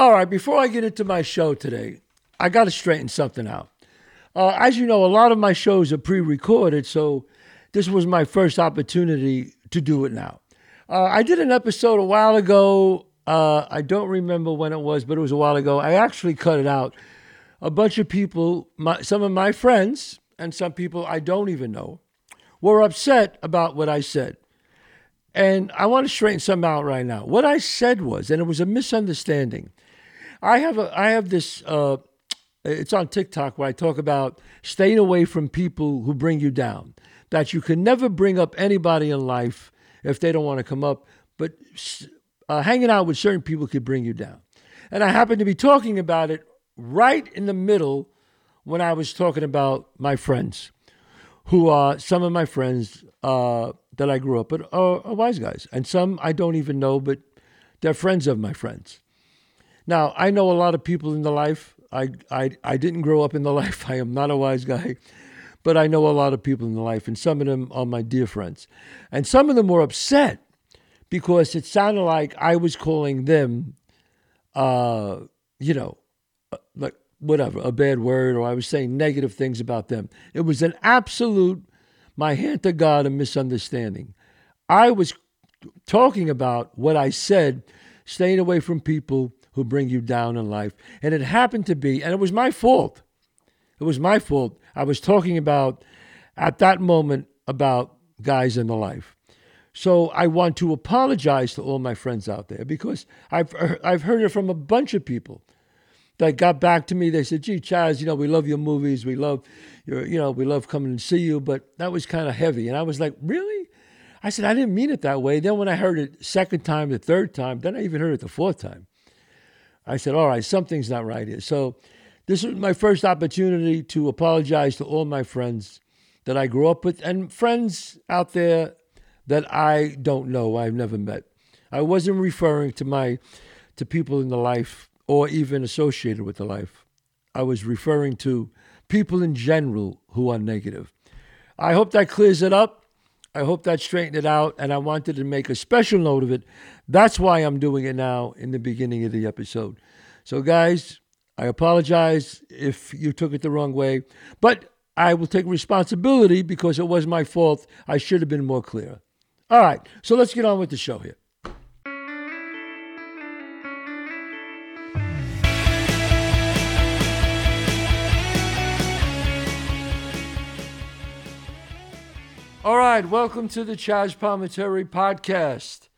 All right, before I get into my show today, I got to straighten something out. Uh, as you know, a lot of my shows are pre recorded, so this was my first opportunity to do it now. Uh, I did an episode a while ago. Uh, I don't remember when it was, but it was a while ago. I actually cut it out. A bunch of people, my, some of my friends, and some people I don't even know, were upset about what I said. And I want to straighten something out right now. What I said was, and it was a misunderstanding. I have a, I have this. Uh, it's on TikTok where I talk about staying away from people who bring you down. That you can never bring up anybody in life if they don't want to come up, but uh, hanging out with certain people could bring you down. And I happened to be talking about it right in the middle when I was talking about my friends, who are some of my friends uh, that I grew up with are, are wise guys, and some I don't even know, but they're friends of my friends. Now I know a lot of people in the life. I I I didn't grow up in the life. I am not a wise guy, but I know a lot of people in the life, and some of them are my dear friends, and some of them were upset because it sounded like I was calling them, uh, you know, uh, like whatever, a bad word, or I was saying negative things about them. It was an absolute, my hand to God, a misunderstanding. I was talking about what I said, staying away from people who bring you down in life. And it happened to be, and it was my fault. It was my fault. I was talking about, at that moment, about guys in the life. So I want to apologize to all my friends out there because I've, I've heard it from a bunch of people that got back to me. They said, "Gee, Chazz, you know, we love your movies. We love your, you know, we love coming and see you." But that was kind of heavy, and I was like, "Really?" I said, "I didn't mean it that way." Then when I heard it second time, the third time, then I even heard it the fourth time. I said, "All right, something's not right here." So this was my first opportunity to apologize to all my friends that I grew up with and friends out there that I don't know, I've never met. I wasn't referring to my to people in the life or even associated with the life. I was referring to people in general who are negative. I hope that clears it up. I hope that straightened it out. And I wanted to make a special note of it. That's why I'm doing it now in the beginning of the episode. So, guys, I apologize if you took it the wrong way, but I will take responsibility because it was my fault. I should have been more clear. All right, so let's get on with the show here. Right, welcome to the Chazz Palminteri podcast.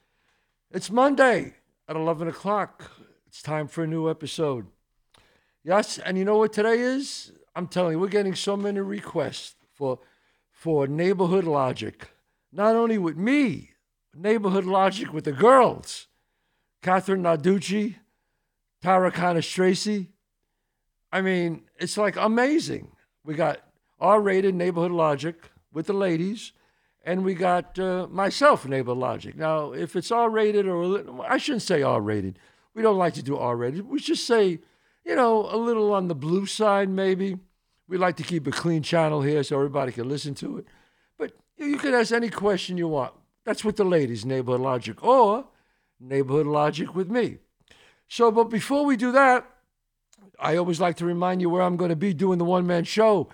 It's Monday at 11 o'clock. It's time for a new episode. Yes, and you know what today is? I'm telling you, we're getting so many requests for, for neighborhood logic. Not only with me, neighborhood logic with the girls. Kathrine Narducci, Tara Tracy. I mean, it's like amazing. We got R rated neighborhood logic with the ladies, and we got uh, myself, Neighbor Logic. Now, if it's R rated or I shouldn't say R rated. We don't like to do R rated. We just say, you know, a little on the blue side, maybe. We like to keep a clean channel here so everybody can listen to it. But you can ask any question you want. That's with the ladies, Neighborhood Logic, or Neighborhood Logic with me. So, but before we do that, I always like to remind you where I'm going to be doing the one man show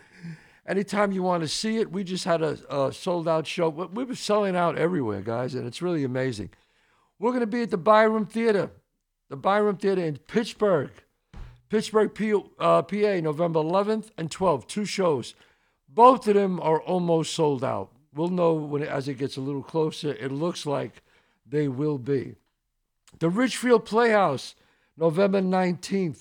anytime you want to see it, we just had a, a sold out show. We were selling out everywhere, guys, and it's really amazing. We're going to be at the Byham Theater, the Byham Theater in Pittsburgh, Pittsburgh, P, uh, PA, November 11th and 12th, two shows. Both of them are almost sold out. We'll know when as it gets a little closer. It looks like they will be. The Ridgefield Playhouse, November 19th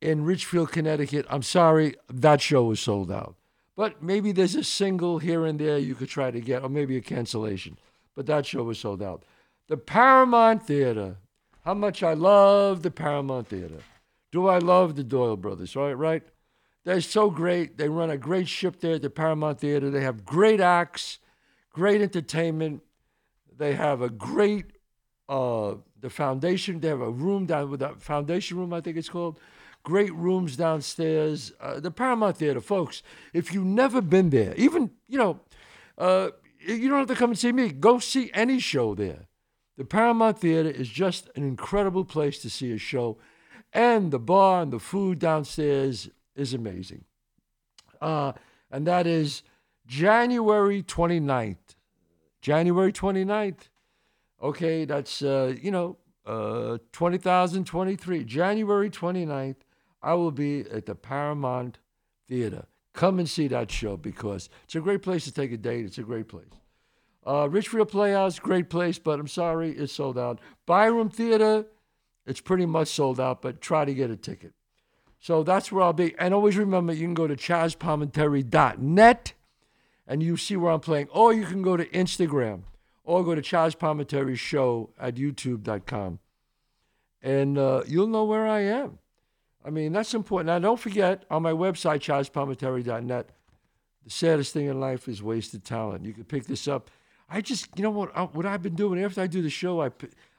in Ridgefield, Connecticut. I'm sorry, that show was sold out. But maybe there's a single here and there you could try to get, or maybe a cancellation. But that show was sold out. The Paramount Theater. How much I love the Paramount Theater. Do I love the Doyle brothers, right? Right? They're so great. They run a great ship there at the Paramount Theater. They have great acts, great entertainment. They have a great uh, the foundation. They have a room down with that foundation room, I think it's called, great rooms downstairs. Uh, the Paramount Theater, folks, if you've never been there, even, you know, uh, you don't have to come and see me. Go see any show there. The Paramount Theater is just an incredible place to see a show, and the bar and the food downstairs is amazing. Uh, and that is January 29th. January 29th. Okay, that's, uh, you know, uh, 2023. January 29th, I will be at the Paramount Theater. Come and see that show because it's a great place to take a date. It's a great place. Uh, Ridgefield Playhouse, great place, but I'm sorry, it's sold out. Byham Theater, it's pretty much sold out, but try to get a ticket. So that's where I'll be. And always remember, you can go to chazzpalminteri.net and you see where I'm playing. Or you can go to Instagram or go to Chazz at youtube.com. And uh, you'll know where I am. I mean, that's important. Now, don't forget, on my website, chazzpalminteri.net, the saddest thing in life is wasted talent. You can pick this up. I just, you know what, what I've been doing after I do the show, I,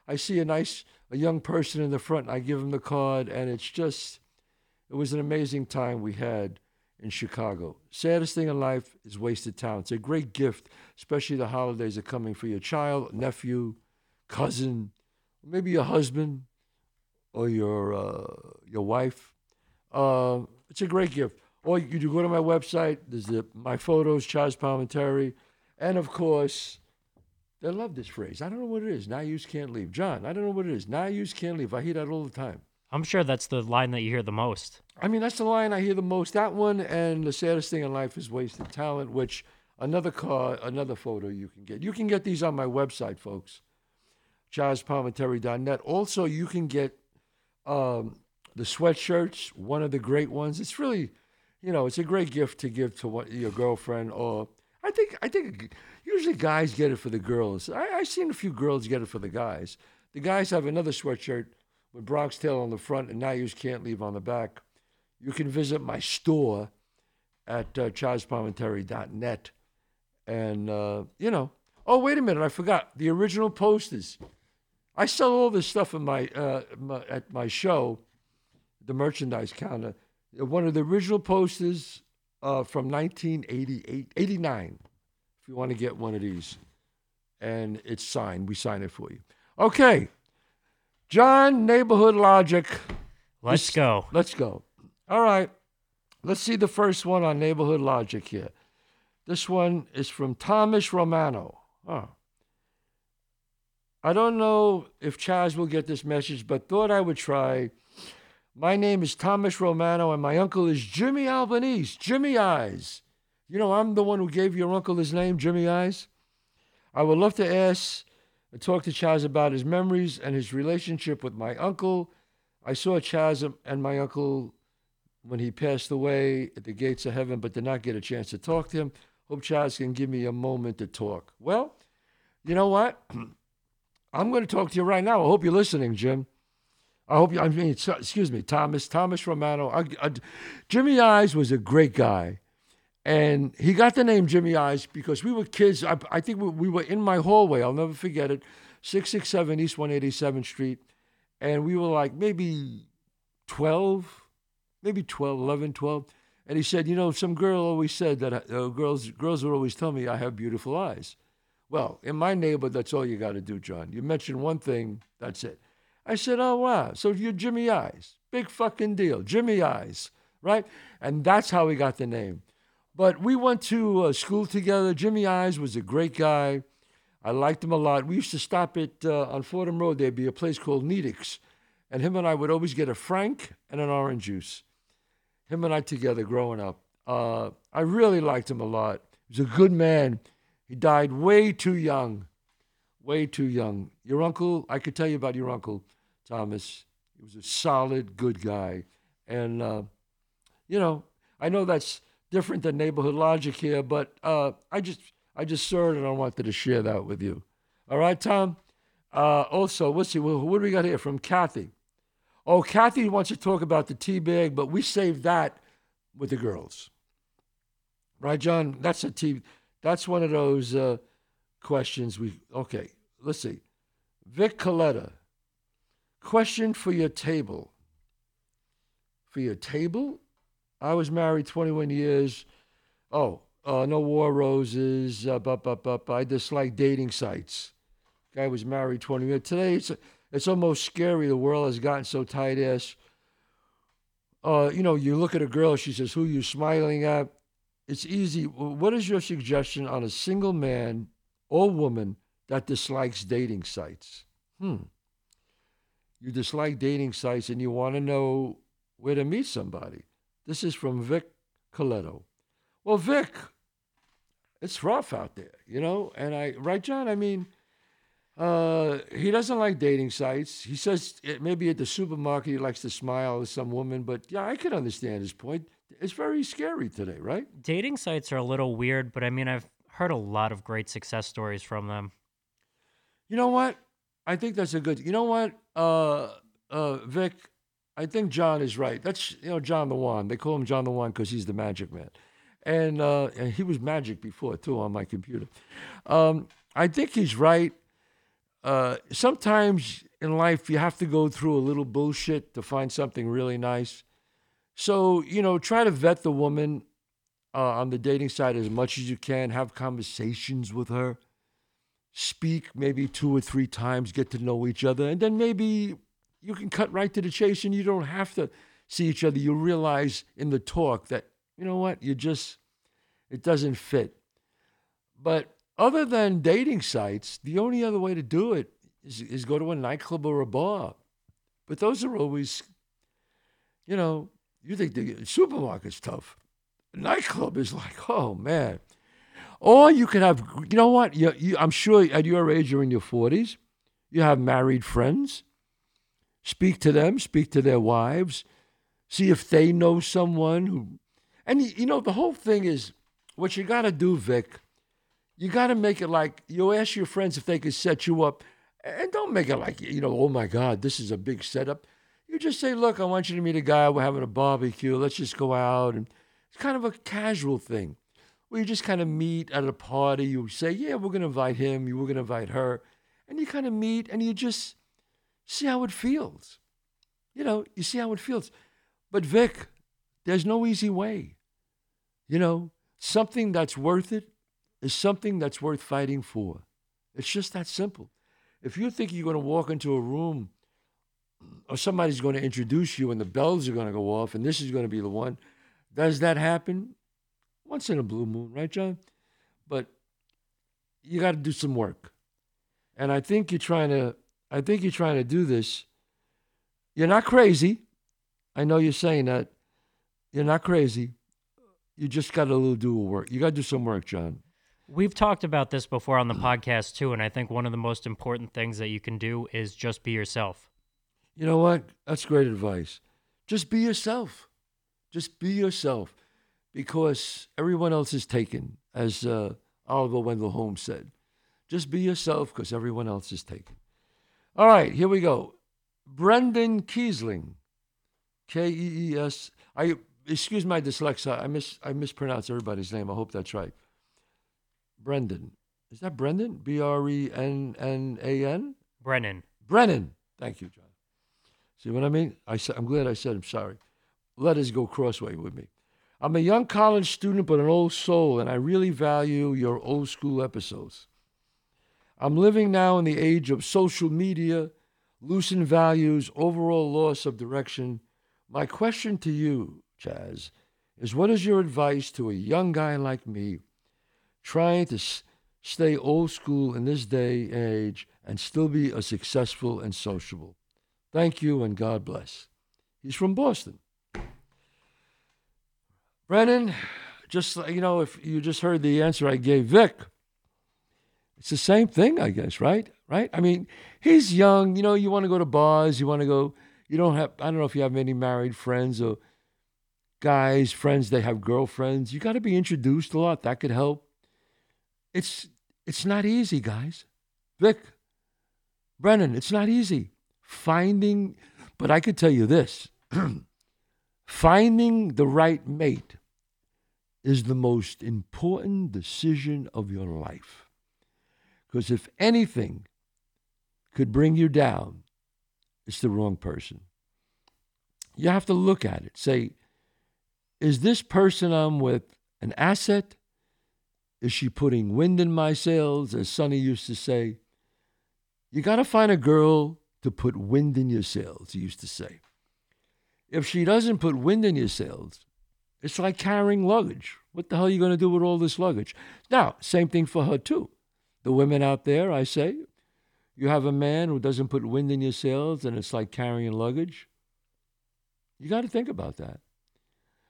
I see a nice, a young person in the front, and I give them the card, and it's just, it was an amazing time we had in Chicago. Saddest thing in life is wasted talent. It's a great gift, especially the holidays are coming for your child, nephew, cousin, maybe your husband or your uh, your wife. Uh, it's a great gift. Or you can go to my website. There's the, my photos, Chazz Palminteri, and of course, they love this phrase. I don't know what it is. Now you can't leave. John, I don't know what it is. Now you can't leave. I hear that all the time. I'm sure that's the line that you hear the most. I mean, that's the line I hear the most. That one and the saddest thing in life is wasted talent, which another car, another photo you can get. You can get these on my website, folks, chazzpalminteri.net. Also, you can get um, the sweatshirts, one of the great ones. It's really, you know, it's a great gift to give to what, your girlfriend or I think I think usually guys get it for the girls. I, I've seen a few girls get it for the guys. The guys have another sweatshirt with Bronx Tale on the front and Now Can't Leave on the back. You can visit my store at uh, chazzpalminteri.net. And, uh, you know, oh, wait a minute, I forgot. The original posters. I sell all this stuff in my, uh, my, at my show, the merchandise counter. One of the original posters uh, from 1988, 89, if you want to get one of these. And it's signed. We sign it for you. Okay. John, Neighborhood Logic. Let's go. Let's go. All right. Let's see the first one on Neighborhood Logic here. This one is from Thomas Romano. Oh. I don't know if Chazz will get this message, but thought I would try. My name is Thomas Romano, and my uncle is Jimmy Albanese, Jimmy Eyes. You know, I'm the one who gave your uncle his name, Jimmy Eyes. I would love to ask and talk to Chazz about his memories and his relationship with my uncle. I saw Chazz and my uncle when he passed away at the gates of heaven, but did not get a chance to talk to him. Hope Chazz can give me a moment to talk. Well, you know what? I'm going to talk to you right now. I hope you're listening, Jim. I hope you, I mean, excuse me, Thomas, Thomas Romano. I, I, Jimmy Eyes was a great guy. And he got the name Jimmy Eyes because we were kids. I, I think we, we, were in my hallway. I'll never forget it. 667 East 187th Street. And we were like maybe 12, maybe 12, 11, 12. And he said, you know, some girl always said that uh, girls, girls would always tell me I have beautiful eyes. Well, in my neighborhood, that's all you got to do, John. You mention one thing, that's it. I said, oh, wow. So you're Jimmy Eyes. Big fucking deal. Jimmy Eyes, right? And that's how we got the name. But we went to uh, school together. Jimmy Eyes was a great guy. I liked him a lot. We used to stop at, uh, on Fordham Road, there'd be a place called Nedick's. And him and I would always get a Frank and an orange juice him and I together growing up. Uh, I really liked him a lot. He was a good man. He died way too young, way too young. Your uncle, I could tell you about your uncle, Thomas. He was a solid, good guy. And, uh, you know, I know that's different than neighborhood logic here, but uh, I just I just saw it and I wanted to share that with you. All right, Tom? Uh, also, let's see, what do we got here from Kathy? Oh, Kathy wants to talk about the tea bag, but we saved that with the girls. Right, John? That's a tea. That's one of those uh, questions we. Okay, let's see. Vic Coletta. Question for your table. For your table? I was married 21 years. Oh, uh, no war roses. Uh, bup, bup, bup. I dislike dating sites. Guy was married 20 years. Today, it's, it's almost scary. The world has gotten so tight ass. Uh, you know, you look at a girl, she says, Who you smiling at? It's easy. What is your suggestion on a single man or woman that dislikes dating sites? Hmm. You dislike dating sites and you want to know where to meet somebody. This is from Vic Coletto. Well, Vic, it's rough out there, you know. And I, right, John? I mean, uh, he doesn't like dating sites. He says it, maybe at the supermarket he likes to smile at some woman, but yeah, I can understand his point. It's very scary today, right? Dating sites are a little weird, but I mean, I've heard a lot of great success stories from them. You know what? I think that's a good. You know what, uh, uh, Vic? I think John is right. That's you know John the One. They call him John the One because he's the magic man, and uh, and he was magic before too on my computer. Um, I think he's right. Uh, sometimes in life you have to go through a little bullshit to find something really nice. So you know, try to vet the woman uh, on the dating side as much as you can. Have conversations with her speak maybe two or three times, get to know each other, and then maybe you can cut right to the chase and you don't have to see each other. You'll realize in the talk that, you know what, you just, it doesn't fit. But other than dating sites, the only other way to do it is, is go to a nightclub or a bar. But those are always, you know, you think the supermarket's tough. Nightclub is like, oh man. Or you could have, you know what? You, you, I'm sure at your age, you're in your 40s. You have married friends. Speak to them, speak to their wives, see if they know someone who. And, you know, the whole thing is what you got to do, Vic, you got to make it like you ask your friends if they could set you up. And don't make it like, you know, oh my God, this is a big setup. You just say, look, I want you to meet a guy. We're having a barbecue. Let's just go out. And it's kind of a casual thing where you just kind of meet at a party. You say, yeah, we're going to invite him, you we're going to invite her. And you kind of meet and you just see how it feels. You know, you see how it feels. But Vic, there's no easy way. You know, something that's worth it is something that's worth fighting for. It's just that simple. If you think you're going to walk into a room or somebody's going to introduce you and the bells are going to go off and this is going to be the one, does that happen? once in a blue moon, right, John? But you got to do some work. And I think you're trying to I think you're trying to do this. You're not crazy. I know you're saying that. You're not crazy. You just got to little do work. You got to do some work, John. We've talked about this before on the podcast too, and I think one of the most important things that you can do is just be yourself. You know what? That's great advice. Just be yourself. Just be yourself because everyone else is taken, as uh, Oliver Wendell Holmes said. Just be yourself because everyone else is taken. All right, here we go. Brendan Kiesling, K E E S. I excuse my dyslexia. I mis I mispronounce everybody's name. I hope that's right. Brendan. Is that Brendan? B R E N N A N. Brennan. Brennan. Thank you, John. See what I mean? I I'm glad I said I'm sorry. Letters go crossway with me. I'm a young college student, but an old soul, and I really value your old school episodes. I'm living now in the age of social media, loosened values, overall loss of direction. My question to you, Chazz, is what is your advice to a young guy like me trying to s- stay old school in this day and age and still be a successful and sociable? Thank you and God bless. He's from Boston. Brennan, just you know, if you just heard the answer I gave Vic, it's the same thing, I guess, right? Right? I mean, he's young. You know, you want to go to bars. You want to go. You don't have. I don't know if you have many married friends or guys, friends. They have girlfriends. You got to be introduced a lot. That could help. It's it's not easy, guys. Vic, Brennan, it's not easy finding. But I could tell you this. Finding the right mate is the most important decision of your life. Because if anything could bring you down, it's the wrong person. You have to look at it. Say, is this person I'm with an asset? Is she putting wind in my sails, as Sonny used to say? You got to find a girl to put wind in your sails, he used to say. If she doesn't put wind in your sails, it's like carrying luggage. What the hell are you going to do with all this luggage? Now, same thing for her, too. The women out there, I say, you have a man who doesn't put wind in your sails and it's like carrying luggage. You got to think about that.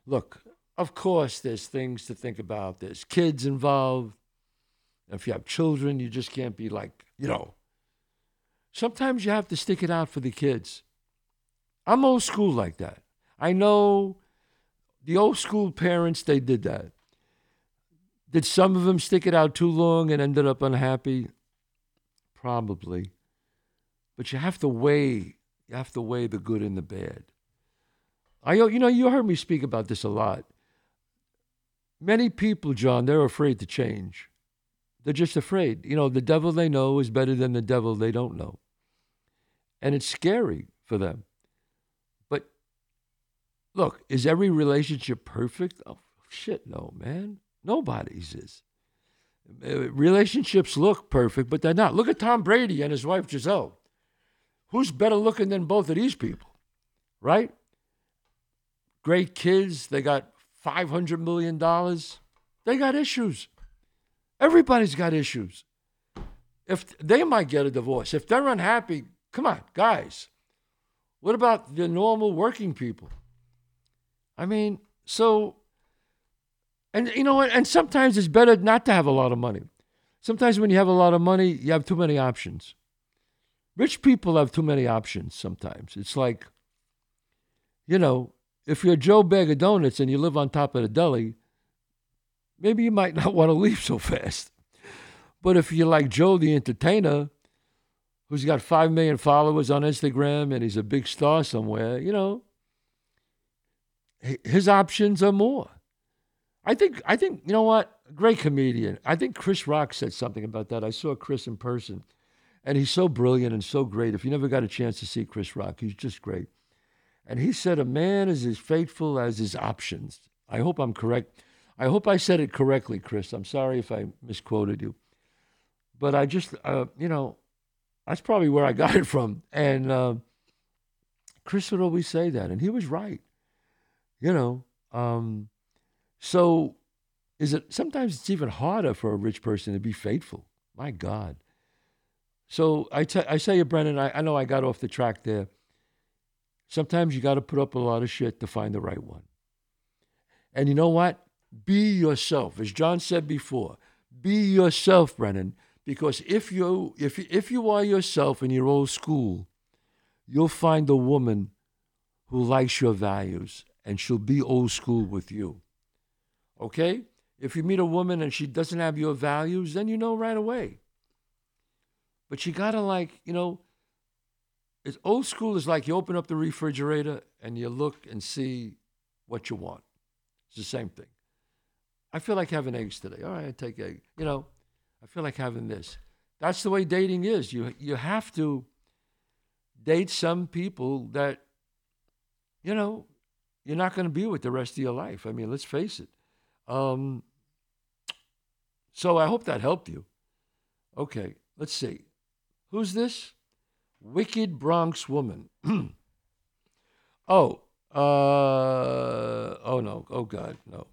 Look, of course, there's things to think about. There's kids involved. If you have children, you just can't be like, you know. Sometimes you have to stick it out for the kids. I'm old school like that. I know the old school parents, they did that. Did some of them stick it out too long and ended up unhappy? Probably. But you have to weigh, you have to weigh the good and the bad. I, you know, you heard me speak about this a lot. Many people, John, they're afraid to change. They're just afraid. You know, the devil they know is better than the devil they don't know. And it's scary for them. But look, is every relationship perfect? Oh, shit, no, man. Nobody's is. Uh, relationships look perfect, but they're not. Look at Tom Brady and his wife Gisele. Who's better looking than both of these people? Right? Great kids. They got $500 million. They got issues. Everybody's got issues. If they might get a divorce, if they're unhappy, come on, guys. What about the normal working people? I mean, so, and you know what? And sometimes it's better not to have a lot of money. Sometimes when you have a lot of money, you have too many options. Rich people have too many options sometimes. It's like, you know, if you're Joe Bag of Donuts and you live on top of the deli, maybe you might not want to leave so fast. But if you're like Joe the entertainer, who's got 5 million followers on Instagram and he's a big star somewhere, you know, his options are more. I think, I think, you know what? Great comedian. I think Chris Rock said something about that. I saw Chris in person, and he's so brilliant and so great. If you never got a chance to see Chris Rock, he's just great. And he said, A man is as faithful as his options. I hope I'm correct. I hope I said it correctly, Chris. I'm sorry if I misquoted you. But I just, uh, you know, that's probably where I got it from. And uh, Chris would always say that. And he was right. You know, um, so is it sometimes it's even harder for a rich person to be faithful? My God. So I, t- I say, Brennan, I, I know I got off the track there. Sometimes you got to put up a lot of shit to find the right one. And you know what? Be yourself. As John said before, be yourself, Brennan, because if you if if you are yourself in your old school, you'll find a woman who likes your values and she'll be old school with you. Okay? If you meet a woman and she doesn't have your values, then you know right away. But you got to like, you know, it's old school is like you open up the refrigerator and you look and see what you want. It's the same thing. I feel like having eggs today. All right, I take egg. You know, I feel like having this. That's the way dating is. You you have to date some people that you know you're not going to be with the rest of your life. I mean, let's face it. Um, so I hope that helped you. Okay, let's see. Who's this? Wicked Bronx Woman. oh, uh, oh no, oh God, no.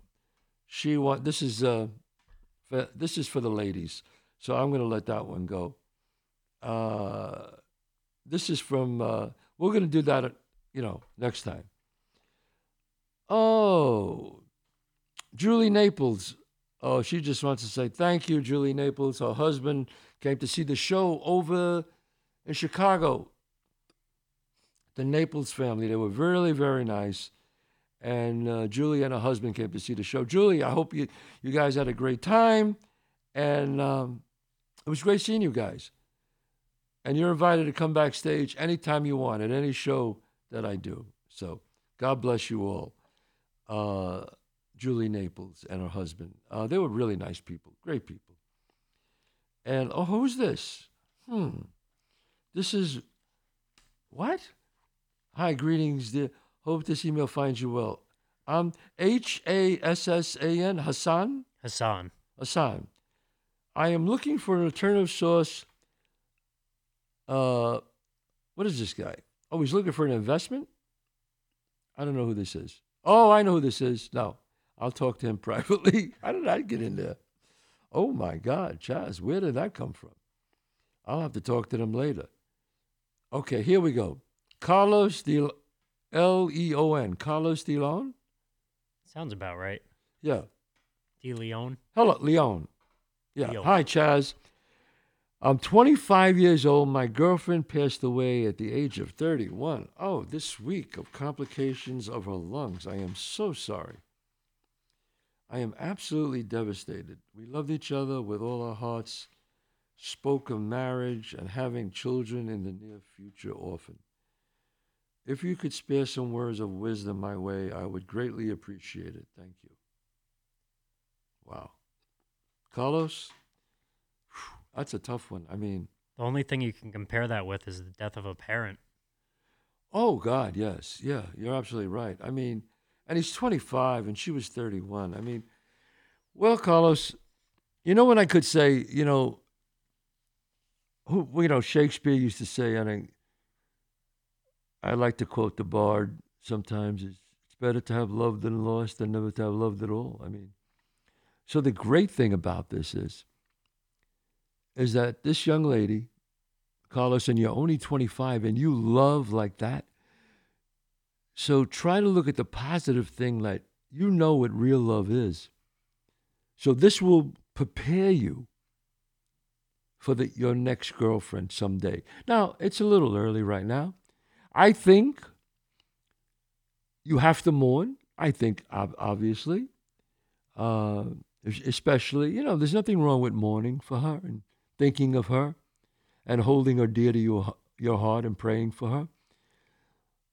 She want this is uh, for, this is for the ladies, so I'm gonna let that one go. Uh, this is from uh, we're gonna do that, you know, next time. Oh, Julie Naples. Oh, she just wants to say thank you, Julie Naples. Her husband came to see the show over in Chicago. The Naples family, they were really, very nice. And uh, Julie and her husband came to see the show. Julie, I hope you, you guys had a great time. And um, it was great seeing you guys. And you're invited to come backstage anytime you want at any show that I do. So God bless you all. Uh, Julie Naples and her husband. Uh, they were really nice people, great people. And oh, who's this? Hmm. This is what? Hi, greetings, dear. Hope this email finds you well. Um, H A S S A N, Hassan? Hassan. Hassan. I am looking for an alternative source Uh, what is this guy? Oh, he's looking for an investment? I don't know who this is. Oh, I know who this is. No, I'll talk to him privately. How did I get in there? Oh my God, Chazz, where did that come from? I'll have to talk to them later. Okay, here we go. Carlos De L E O N. Carlos De Leon? Sounds about right. Yeah. De Leon. Hello, Leon. Yeah. Leon. Hi, Chazz. I'm 25 years old. My girlfriend passed away at the age of 31. Oh, this week of complications of her lungs. I am so sorry. I am absolutely devastated. We loved each other with all our hearts, spoke of marriage and having children in the near future often. If you could spare some words of wisdom my way, I would greatly appreciate it. Thank you. Wow. Carlos, that's a tough one. I mean, The only thing you can compare that with is the death of a parent. oh God, yes, yeah, you're absolutely right. I mean, and he's 25 and she was 31. I mean, well, Carlos, you know what I could say? You know, who you know Shakespeare used to say, and I, I like to quote the Bard sometimes: "It's it's better to have loved than lost than never to have loved at all." I mean, so the great thing about this is, is that this young lady, Carlos, and you're only 25, and you love like that. So try to look at the positive thing that you know what real love is. So this will prepare you for the, your next girlfriend someday. Now, it's a little early right now. I think you have to mourn. I think, obviously, uh, especially, you know, there's nothing wrong with mourning for her and thinking of her and holding her dear to your, your heart and praying for her.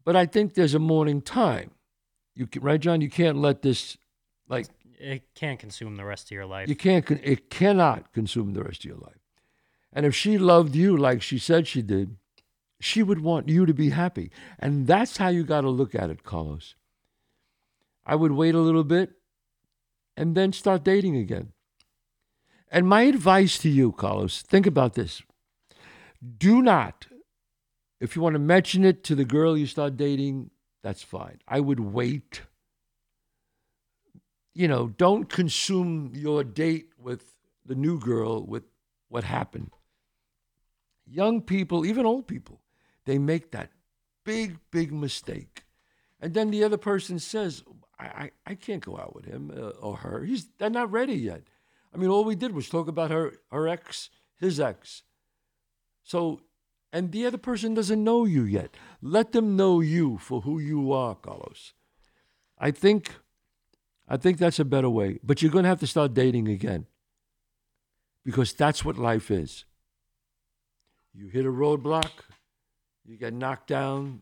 But I think there's a mourning time. You can, right, John? You can't let this, like, It can't consume the rest of your life. you can't. It cannot consume the rest of your life. And if she loved you like she said she did, she would want you to be happy. And that's how you got to look at it, Carlos. I would wait a little bit and then start dating again. And my advice to you, Carlos, think about this. Do not, if you want to mention it to the girl you start dating, that's fine. I would wait you know, don't consume your date with the new girl with what happened. Young people, even old people, they make that big, big mistake. And then the other person says, I, I, I can't go out with him uh, or her. He's, they're not ready yet. I mean, all we did was talk about her, her ex, his ex. So, and the other person doesn't know you yet. Let them know you for who you are, Carlos. I think I think that's a better way. But you're going to have to start dating again because that's what life is. You hit a roadblock, you get knocked down,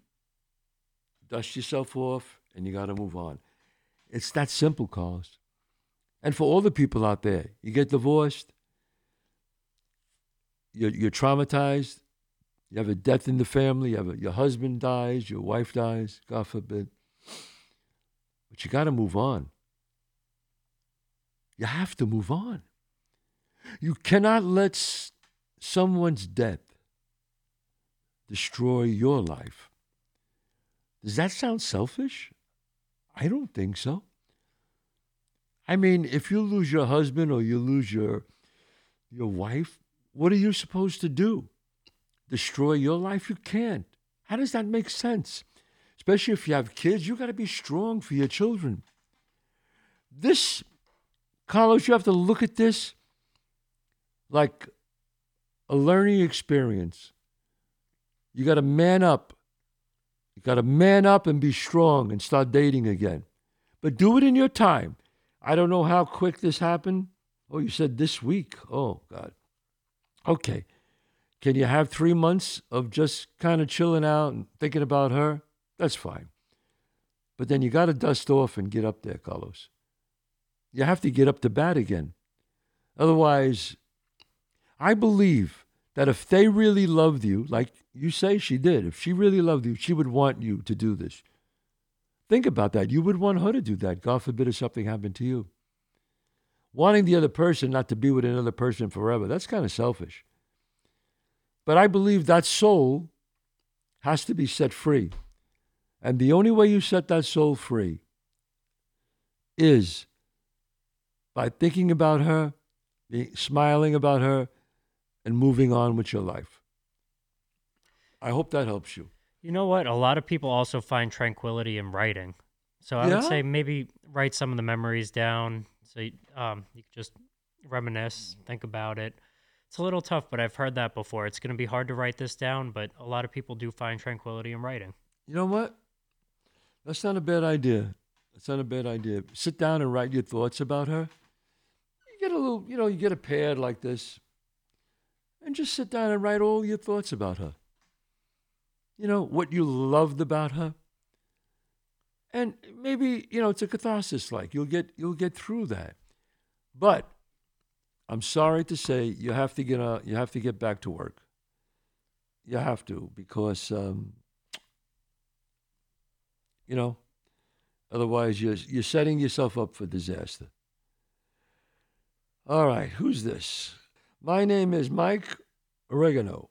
dust yourself off, and you got to move on. It's that simple, Carlos. And for all the people out there, you get divorced, you're, you're traumatized, you have a death in the family, you have a, your husband dies, your wife dies, God forbid. But you got to move on. You have to move on. You cannot let someone's death destroy your life. Does that sound selfish? I don't think so. I mean, if you lose your husband or you lose your your wife, what are you supposed to do? Destroy your life? You can't. How does that make sense? Especially if you have kids, you got to be strong for your children. This Carlos, you have to look at this like a learning experience. You got to man up. You got to man up and be strong and start dating again. But do it in your time. I don't know how quick this happened. Oh, you said this week. Oh, God. Okay. Can you have three months of just kind of chilling out and thinking about her? That's fine. But then you got to dust off and get up there, Carlos. You have to get up to bat again. Otherwise, I believe that if they really loved you, like you say she did, if she really loved you, she would want you to do this. Think about that. You would want her to do that. God forbid if something happened to you. Wanting the other person not to be with another person forever, that's kind of selfish. But I believe that soul has to be set free. And the only way you set that soul free is by thinking about her, smiling about her, and moving on with your life. I hope that helps you. You know what? A lot of people also find tranquility in writing. So I Yeah? would say maybe write some of the memories down so you, um, you can just reminisce, think about it. It's a little tough, but I've heard that before. It's going to be hard to write this down, but a lot of people do find tranquility in writing. You know what? That's not a bad idea. That's not a bad idea. Sit down and write your thoughts about her. You get a little, you know, you get a pad like this and just sit down and write all your thoughts about her. You know, what you loved about her. And maybe, you know, it's a catharsis like. You'll get you'll get through that. But I'm sorry to say you have to get uh, you have to get back to work. You have to because um, you know, otherwise you're you're setting yourself up for disaster. All right, who's this? My name is Mike Oregano.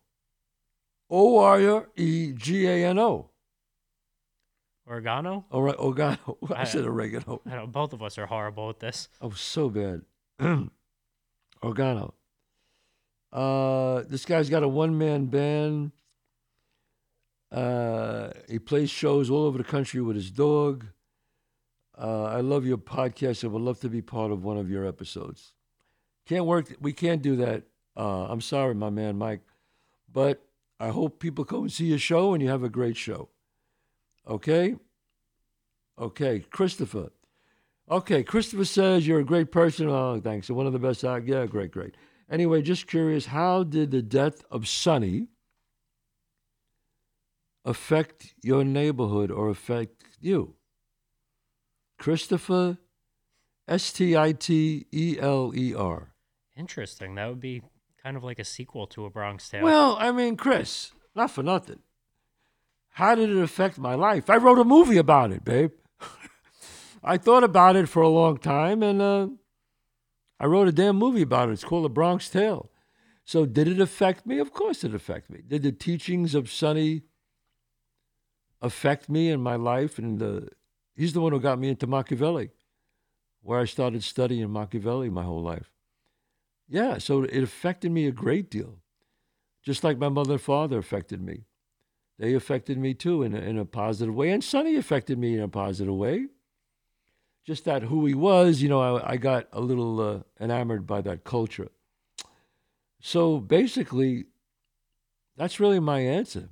O R E G A N O. Oregano? Ore- Oregano. I I- said oregano. I know both of us are horrible at this. Oh, so bad. oregano. Uh, this guy's got a one man band. Uh, he plays shows all over the country with his dog. Uh, I love your podcast. I would love to be part of one of your episodes. Can't work. We can't do that. Uh, I'm sorry, my man Mike, but I hope people come and see your show and you have a great show. Okay. Okay, Christopher. Okay, Christopher says you're a great person. Oh, thanks. One of the best. Uh, yeah, great, great. Anyway, just curious, how did the death of Sonny affect your neighborhood or affect you? Christopher, S T I T E L E R. Interesting. That would be kind of like a sequel to A Bronx Tale. Well, I mean, Chris, not for nothing. How did it affect my life? I wrote a movie about it, babe. I thought about it for a long time, and uh, I wrote a damn movie about it. It's called The Bronx Tale. So, did it affect me? Of course, it affected me. Did the teachings of Sonny affect me in my life? And uh, he's the one who got me into Machiavelli, where I started studying Machiavelli my whole life. Yeah, so it affected me a great deal, just like my mother and father affected me. They affected me too in a, in a positive way, and Sonny affected me in a positive way. Just that who he was, you know, I, I got a little uh, enamored by that culture. So basically, that's really my answer.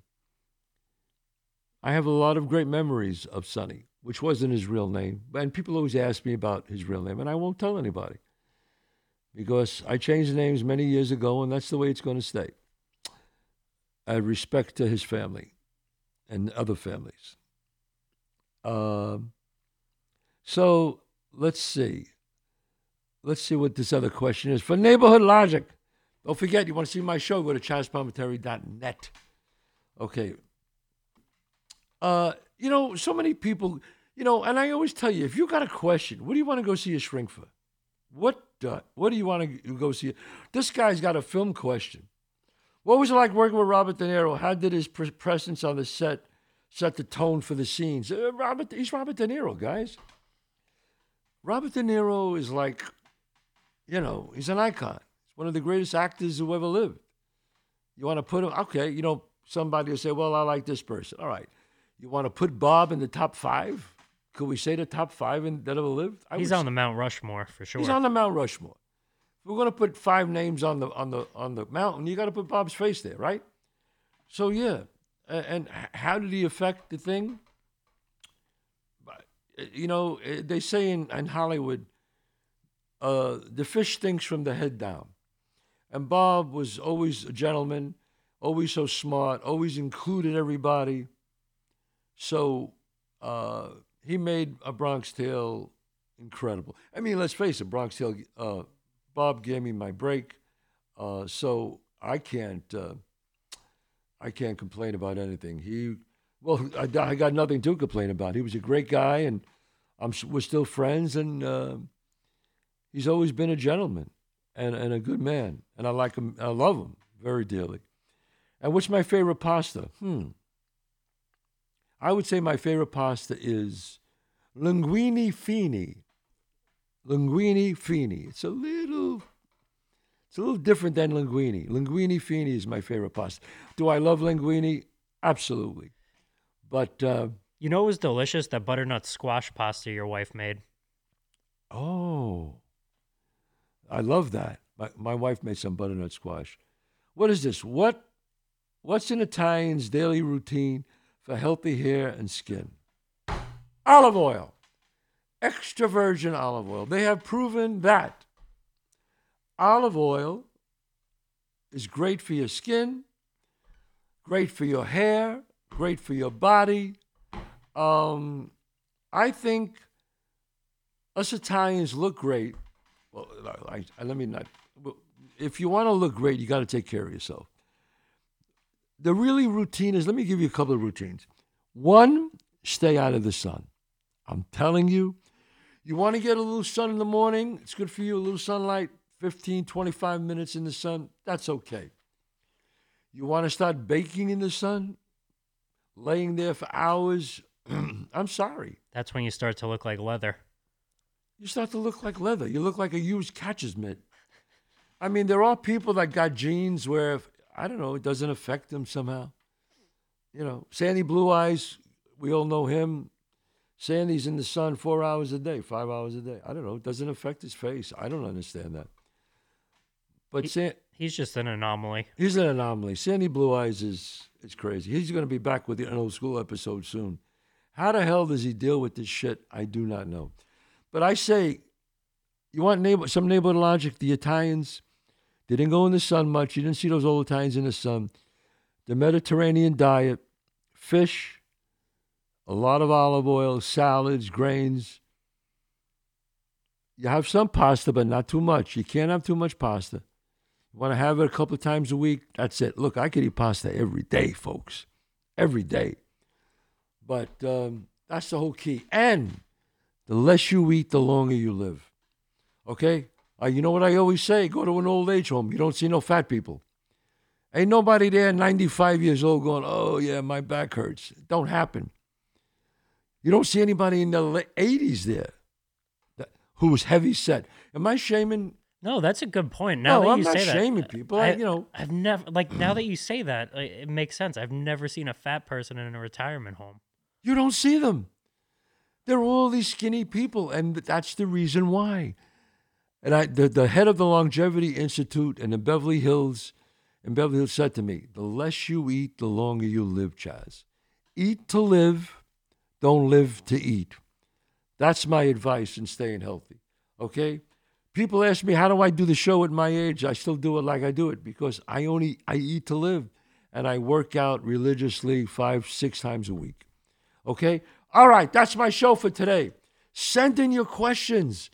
I have a lot of great memories of Sonny, which wasn't his real name. And people always ask me about his real name, and I won't tell anybody because I changed the names many years ago, and that's the way it's going to stay. I respect to his family and other families. Um, so let's see. Let's see what this other question is. For Neighborhood Logic, don't forget, you want to see my show, go to chazzpalminteri.net. Okay. Uh, you know, so many people, you know, and I always tell you, if you got a question, what do you want to go see a shrink for? What what do you want to go see? This guy's got a film question. What was it like working with Robert De Niro? How did his pre- presence on the set set the tone for the scenes? Uh, Robert, he's Robert De Niro, guys. Robert De Niro is like, you know, he's an icon. He's one of the greatest actors who ever lived. You want to put him? Okay, you know, somebody will say, "Well, I like this person." All right, you want to put Bob in the top five? Could we say the top five in, that ever lived? I He's on the Mount Rushmore for sure. He's on the Mount Rushmore. If we're going to put five names on the on the on the mountain, you got to put Bob's face there, right? So yeah, and how did he affect the thing? Uh, You know, uh, they say in, in Hollywood, uh, the fish stinks from the head down, and Bob was always a gentleman, always so smart, always included everybody. So uh, he made a Bronx Tale incredible. I mean, let's face it, Bronx Tale. Uh, Bob gave me my break, uh, so I can't. Uh, I can't complain about anything. He, well, I, I got nothing to complain about. He was a great guy, and I'm we're still friends, and uh, he's always been a gentleman and, and a good man, and I like him. I love him very dearly. And what's my favorite pasta? Hmm. I would say my favorite pasta is linguine fini. Linguine fini. It's a little it's a little different than linguine. Linguine fini is my favorite pasta. Do I love linguine? Absolutely. But uh, You know, it was delicious that butternut squash pasta your wife made. oh, I love that. My, my wife made some butternut squash. What is this? What What's an Italian's daily routine for healthy hair and skin? Olive oil, extra virgin olive oil. They have proven that olive oil is great for your skin, great for your hair, great for your body. Um, I think us Italians look great. Well, I, I, let me not. If you want to look great, you got to take care of yourself. The really routine is. Let me give you a couple of routines. One, stay out of the sun. I'm telling you, you want to get a little sun in the morning. It's good for you. A little sunlight, 15, 25 minutes in the sun. That's okay. You want to start baking in the sun, laying there for hours. I'm sorry. That's when you start to look like leather. You start to look like leather. You look like a used catcher's mitt. I mean, there are people that got genes where, if, I don't know, it doesn't affect them somehow. You know, Sandy Blue Eyes, we all know him. Sandy's in the sun four hours a day, five hours a day. I don't know. It doesn't affect his face. I don't understand that. But San, He's just an anomaly. he's an anomaly. Sandy Blue Eyes is, is crazy. He's going to be back with the an old school episode soon. How the hell does he deal with this shit? I do not know. But I say, you want neighbor, some neighborhood logic? The Italians didn't go in the sun much. You didn't see those old Italians in the sun. The Mediterranean diet, fish, a lot of olive oil, salads, grains. You have some pasta, but not too much. You can't have too much pasta. You want to have it a couple of times a week. That's it. Look, I could eat pasta every day, folks, every day. But um, that's the whole key. And the less you eat, the longer you live. Okay? Uh, you know what I always say? Go to an old age home. You don't see no fat people. Ain't nobody there 95 years old going, oh, yeah, my back hurts. It don't happen. You don't see anybody in the 80s there that, who was heavy set. Am I shaming? No, that's a good point. Now no, that I'm you not say that, shaming people. I, you know, I've never like now that you say that, it makes sense. I've never seen a fat person in a retirement home. You don't see them. They're all these skinny people, and that's the reason why. And I, the, the head of the Longevity Institute in the Beverly Hills, in Beverly Hills said to me, the less you eat, the longer you live, Chazz. Eat to live, don't live to eat. That's my advice in staying healthy. Okay? People ask me, how do I do the show at my age? I still do it like I do it because I only I eat to live and I work out religiously five, six times a week. Okay? All right, that's my show for today. Send in your questions.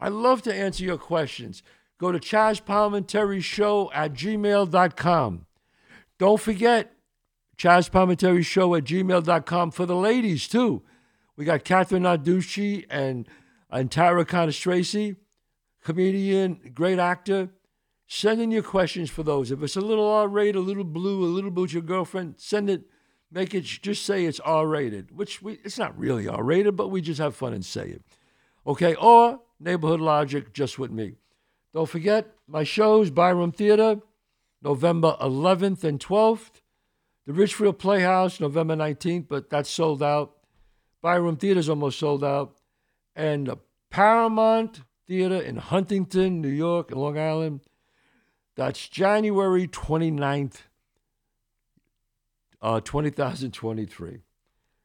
I love to answer your questions. Go to Chazz Palminteri Show at gmail.com. Don't forget, Chazz Palminteri Show at gmail.com for the ladies, too. We got Kathrine Narducci and, and Tara Conastraci, comedian, great actor. Send in your questions for those. If it's a little R rated, a little blue, a little with your girlfriend, send it. Make it just say it's R rated, which we, it's not really R rated, but we just have fun and say it. Okay, or Neighborhood Logic just with me. Don't forget my shows, Byham Theater, November 11th and 12th. The Ridgefield Playhouse, November 19th, but that's sold out. Byham Theater's almost sold out. And the Paramount Theater in Huntington, New York, and Long Island, that's January 29th, uh, 2023.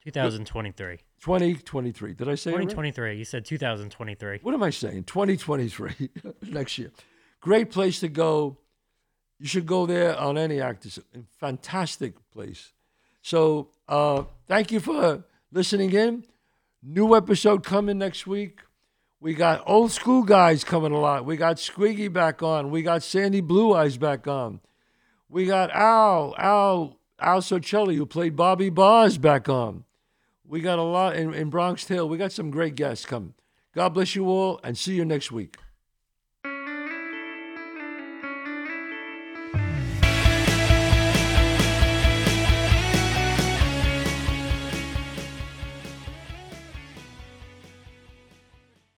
2023. 2023. Did I say it right? 2023. You said 2023. What am I saying? 2023 next year. Great place to go. You should go there on any act. It's a fantastic place. So uh, thank you for listening in. New episode coming next week. We got old school guys coming a lot. We got Squiggy back on. We got Sandy Blue Eyes back on. We got Al, Al, Al Sauchelli, who played Bobby Bars back on. We got a lot in, in Bronx Tale. We got some great guests coming. God bless you all and see you next week.